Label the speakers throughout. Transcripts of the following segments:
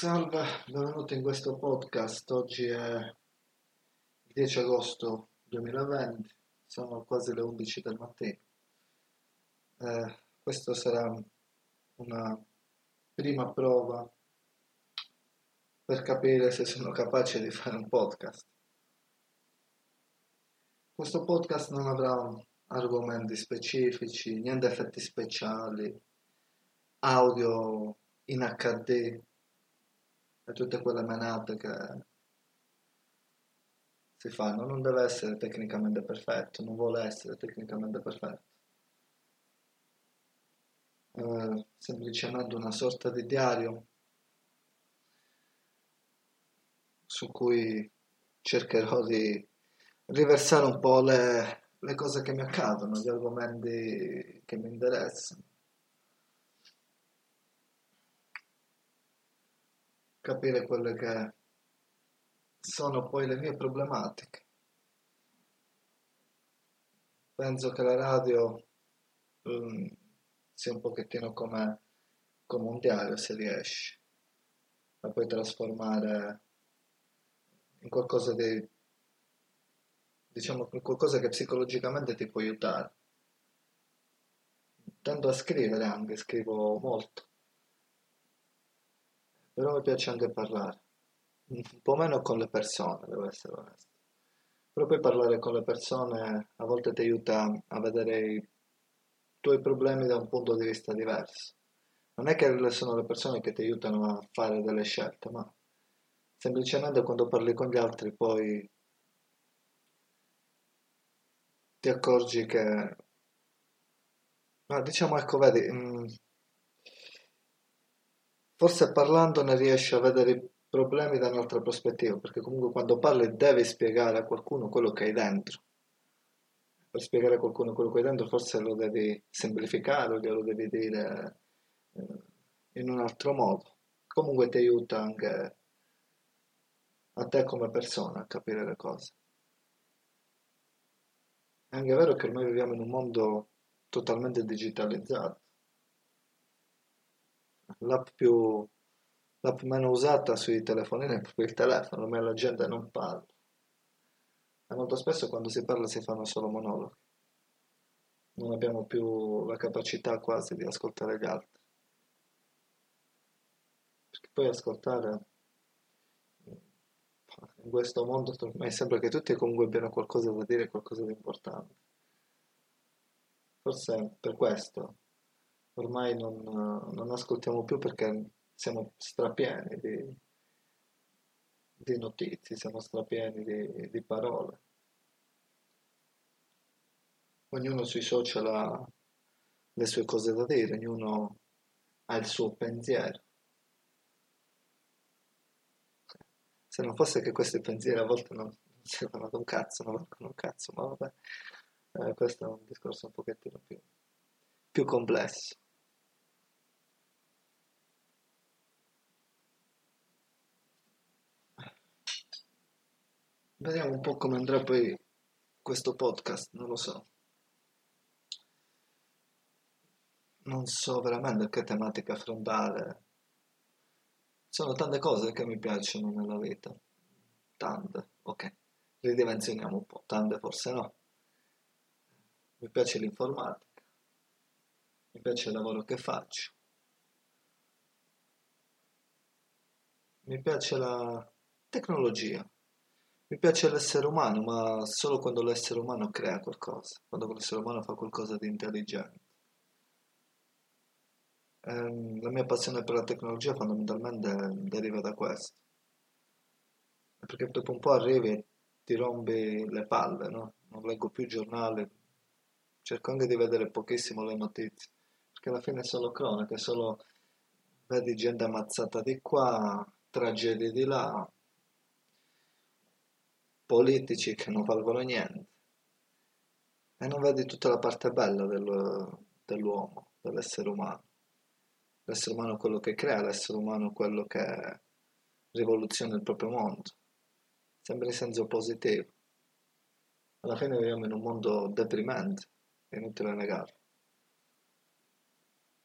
Speaker 1: Salve, benvenuti in questo podcast. Oggi è il 10 agosto 2020, sono quasi le 11 del mattino. Eh, questa sarà una prima prova per capire se sono capace di fare un podcast. Questo podcast non avrà argomenti specifici, niente effetti speciali, audio in HD e tutte quelle menate che si fanno. Non deve essere tecnicamente perfetto, non vuole essere tecnicamente perfetto. Eh, semplicemente una sorta di diario su cui cercherò di riversare un po' le, le cose che mi accadono, gli argomenti che mi interessano. Capire quelle che sono poi le mie problematiche. Penso che la radio um, sia un pochettino come, come un diario se riesci, la puoi trasformare in qualcosa di diciamo qualcosa che psicologicamente ti può aiutare. Tendo a scrivere anche, scrivo molto però mi piace anche parlare, un po' meno con le persone, devo essere onesto. Poi parlare con le persone a volte ti aiuta a vedere i tuoi problemi da un punto di vista diverso. Non è che sono le persone che ti aiutano a fare delle scelte, ma semplicemente quando parli con gli altri poi ti accorgi che... Ma diciamo, ecco, vedi, mh, mm, Forse parlandone riesci a vedere i problemi da un'altra prospettiva, perché comunque quando parli devi spiegare a qualcuno quello che hai dentro. Per spiegare a qualcuno quello che hai dentro forse lo devi semplificare o glielo devi dire eh, in un altro modo. Comunque ti aiuta anche a te come persona a capire le cose. È anche vero che ormai viviamo in un mondo totalmente digitalizzato l'app più l'app meno usata sui telefonini è proprio il telefono, ma la gente non parla. E molto spesso quando si parla si fanno solo monologhi. Non abbiamo più la capacità quasi di ascoltare gli altri. Perché poi ascoltare in questo mondo mi sembra che tutti comunque abbiano qualcosa da dire, qualcosa di importante. Forse per questo ormai non, non ascoltiamo più perché siamo strapieni di, di notizie, siamo strapieni di, di, parole. Ognuno sui social ha le sue cose da dire, ognuno ha il suo pensiero. Se non fosse che questi pensieri a volte non, non servono ad un cazzo, non valgono un cazzo, ma vabbè, eh, questo è un discorso un pochettino più, più complesso. Vediamo un po' come andrà poi questo podcast, non lo so. Non so veramente che tematica affrontare. Sono tante cose che mi piacciono nella vita. Tante, ok. Ridimensioniamo un po', tante forse no. Mi piace l'informatica. Mi piace il lavoro che faccio. Mi piace la tecnologia. Mi piace l'essere umano, ma solo quando l'essere umano crea qualcosa, quando l'essere umano fa qualcosa di intelligente. Ehm, la mia passione per la tecnologia fondamentalmente deriva da questo. Perché dopo un po' arrivi e ti rompi le palle, no? Non leggo più giornali, cerco anche di vedere pochissimo le notizie, perché alla fine è solo cronaca, è solo vedi gente ammazzata di qua, tragedie di là, politici che non valgono niente e non vedi tutta la parte bella del, dell'uomo, dell'essere umano. L'essere umano è quello che crea, l'essere umano è quello che rivoluziona il proprio mondo, sempre in senso positivo. Alla fine viviamo in un mondo deprimente, è inutile negarlo.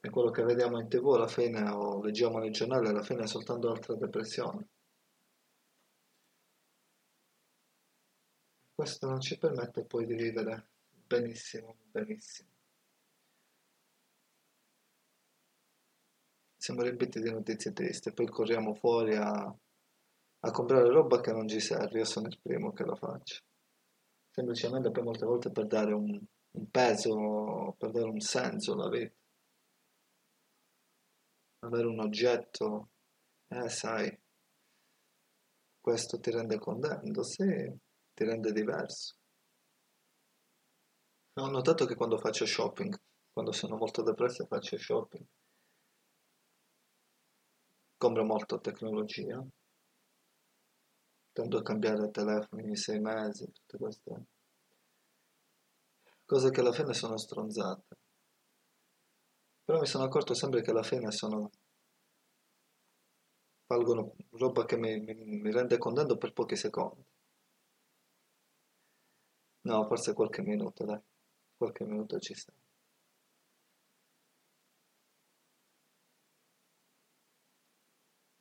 Speaker 1: E quello che vediamo in tv alla fine o leggiamo nei giornali alla fine è soltanto altra depressione. Questo non ci permette poi di vivere benissimo, benissimo. Siamo riempiti di notizie tristi, poi corriamo fuori a, a comprare roba che non ci serve, io sono il primo che lo faccio. Semplicemente per molte volte per dare un, un peso, per dare un senso alla vita. Avere un oggetto, eh sai, questo ti rende contento, sì, ti rende diverso. Ho notato che quando faccio shopping, quando sono molto depresso faccio shopping, compro molto tecnologia, tendo a cambiare telefoni ogni sei mesi, tutte queste cose che alla fine sono stronzate. Però mi sono accorto sempre che alla fine sono valgono roba che mi, mi, mi rende contento per pochi secondi. No, forse qualche minuto, dai. Qualche minuto ci sta.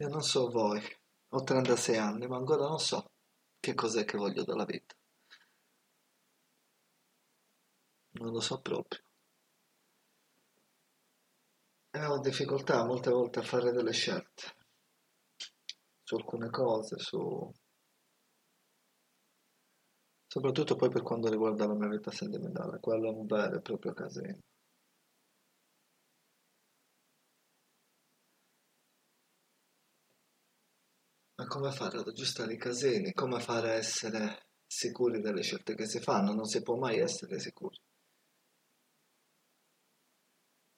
Speaker 1: Io non so voi, ho 36 anni, ma ancora non so che cos'è che voglio dalla vita. Non lo so proprio. E ho difficoltà molte volte a fare delle scelte su alcune cose, su Soprattutto poi per quanto riguarda la mia vita sentimentale, quello è un vero e proprio casino. Ma come fare ad aggiustare i casini? Come fare a essere sicuri delle scelte che si fanno? Non si può mai essere sicuri.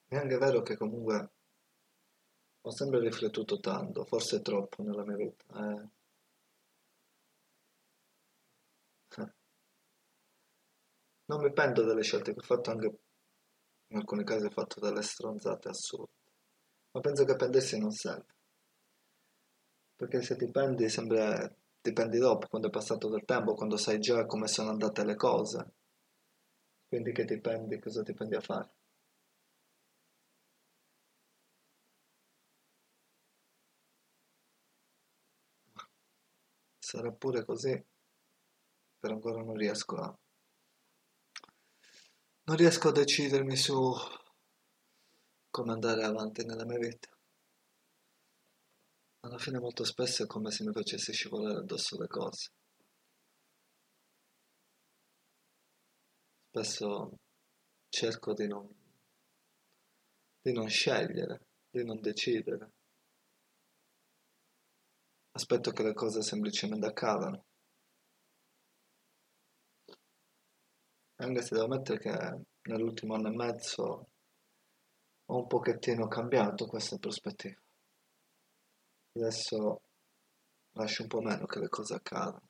Speaker 1: È anche vero che comunque ho sempre riflettuto tanto, forse troppo nella mia vita. Eh. Non mi pento delle scelte che ho fatto, anche in alcuni casi ho fatto delle stronzate assurde. Ma penso che pendersi non serve. Perché se ti penti sempre ti penti dopo, quando è passato del tempo, quando sai già come sono andate le cose. Quindi che ti penti, cosa ti pendi a fare? Sarà pure così, però ancora non riesco a non riesco a decidermi su come andare avanti nella mia vita. Alla fine molto spesso è come se mi facessi scivolare addosso le cose. Spesso cerco di non, di non scegliere, di non decidere. Aspetto che le cose semplicemente accadano. Anche se devo ammettere che nell'ultimo anno e mezzo ho un pochettino cambiato questa prospettiva. Adesso lascio un po' meno che le cose accadano.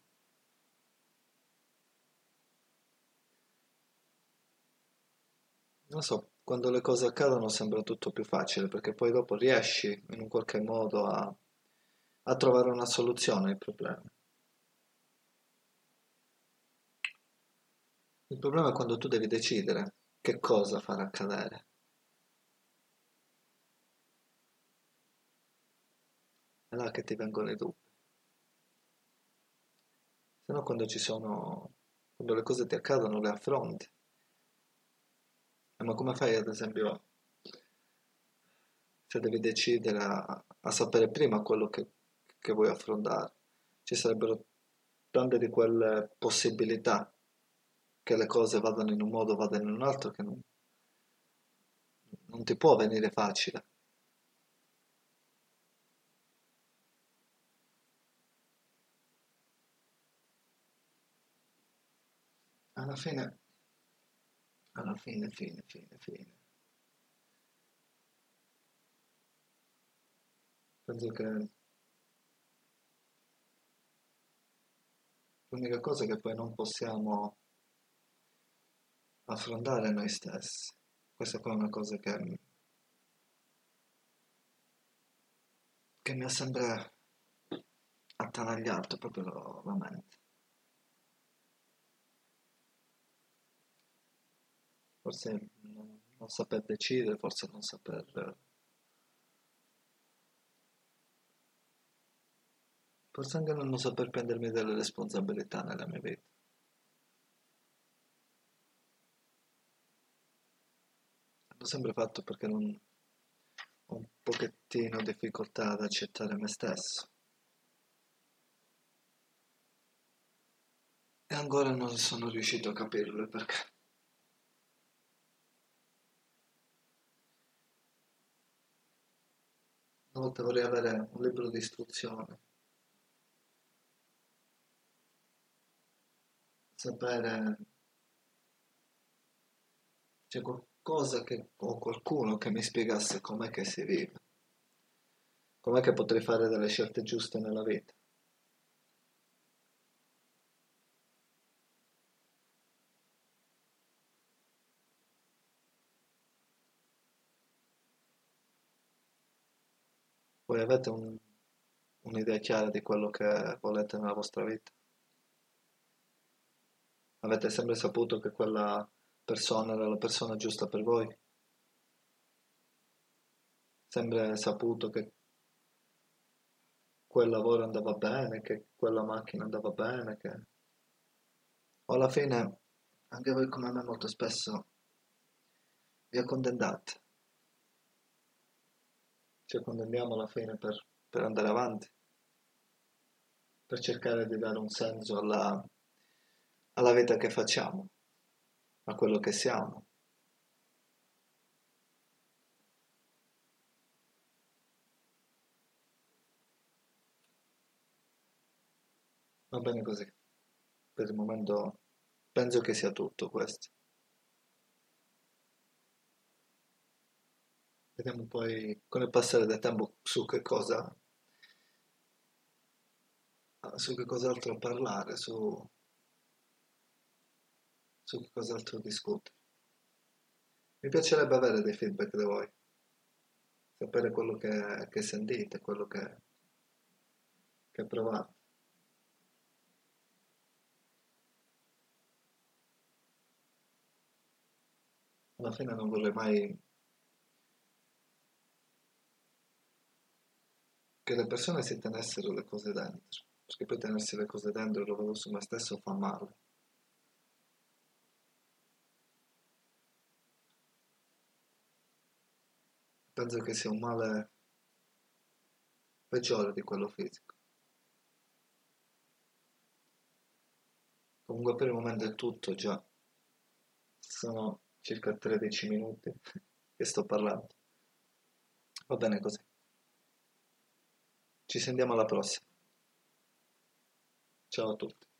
Speaker 1: Non so, quando le cose accadono sembra tutto più facile perché poi dopo riesci in un qualche modo a, a trovare una soluzione ai problemi. Il problema è quando tu devi decidere che cosa far accadere. È là che ti vengono i dubbi. Se no quando ci sono, quando le cose ti accadono le affronti. Eh, ma come fai ad esempio se devi decidere a, a sapere prima quello che, che vuoi affrontare? Ci sarebbero tante di quelle possibilità che le cose vadano in un modo o vadano in un altro che non, non ti può venire facile. Alla fine, alla fine, fine, fine, fine. Penso che l'unica cosa che poi non possiamo affrontare noi stessi. Questa qua è una cosa che, che mi ha sempre attanagliato proprio la mente. Forse non non saper decidere, forse non saper... Forse anche non saper prendermi delle responsabilità nella mia vita. L'ho sempre fatto perché non ho un pochettino difficoltà ad accettare me stesso. E ancora non sono riuscito a capirlo perché. Una volta vorrei avere un libro di istruzione, sapere c'è qualcosa che, o qualcuno che mi spiegasse com'è che si vive, com'è che potrei fare delle scelte giuste nella vita. Voi avete un- un'idea chiara di quello che volete nella vostra vita? Avete sempre saputo che quella persona era la persona giusta per voi? Sempre saputo che quel lavoro andava bene, che quella macchina andava bene, che... O alla fine, anche voi come me molto spesso vi accontentate. Quando andiamo alla fine per, per andare avanti, per cercare di dare un senso alla, alla vita che facciamo, a quello che siamo. Va bene così. Per il momento penso che sia tutto questo. Vediamo poi con il passare del tempo su che cosa, su che cos'altro parlare, su, su che cos'altro discutere. Mi piacerebbe avere dei feedback da voi, sapere quello che, che sentite, quello che, che provate. Alla fine non vorrei mai che le persone si tenessero le cose dentro, perché poi tenersi le cose dentro, lo vedo su me stesso, fa male. Penso che sia un male peggiore di quello fisico. Comunque per il momento è tutto già. Sono circa 13 minuti che sto parlando. Va bene così. Ci sentiamo alla prossima. Ciao a tutti.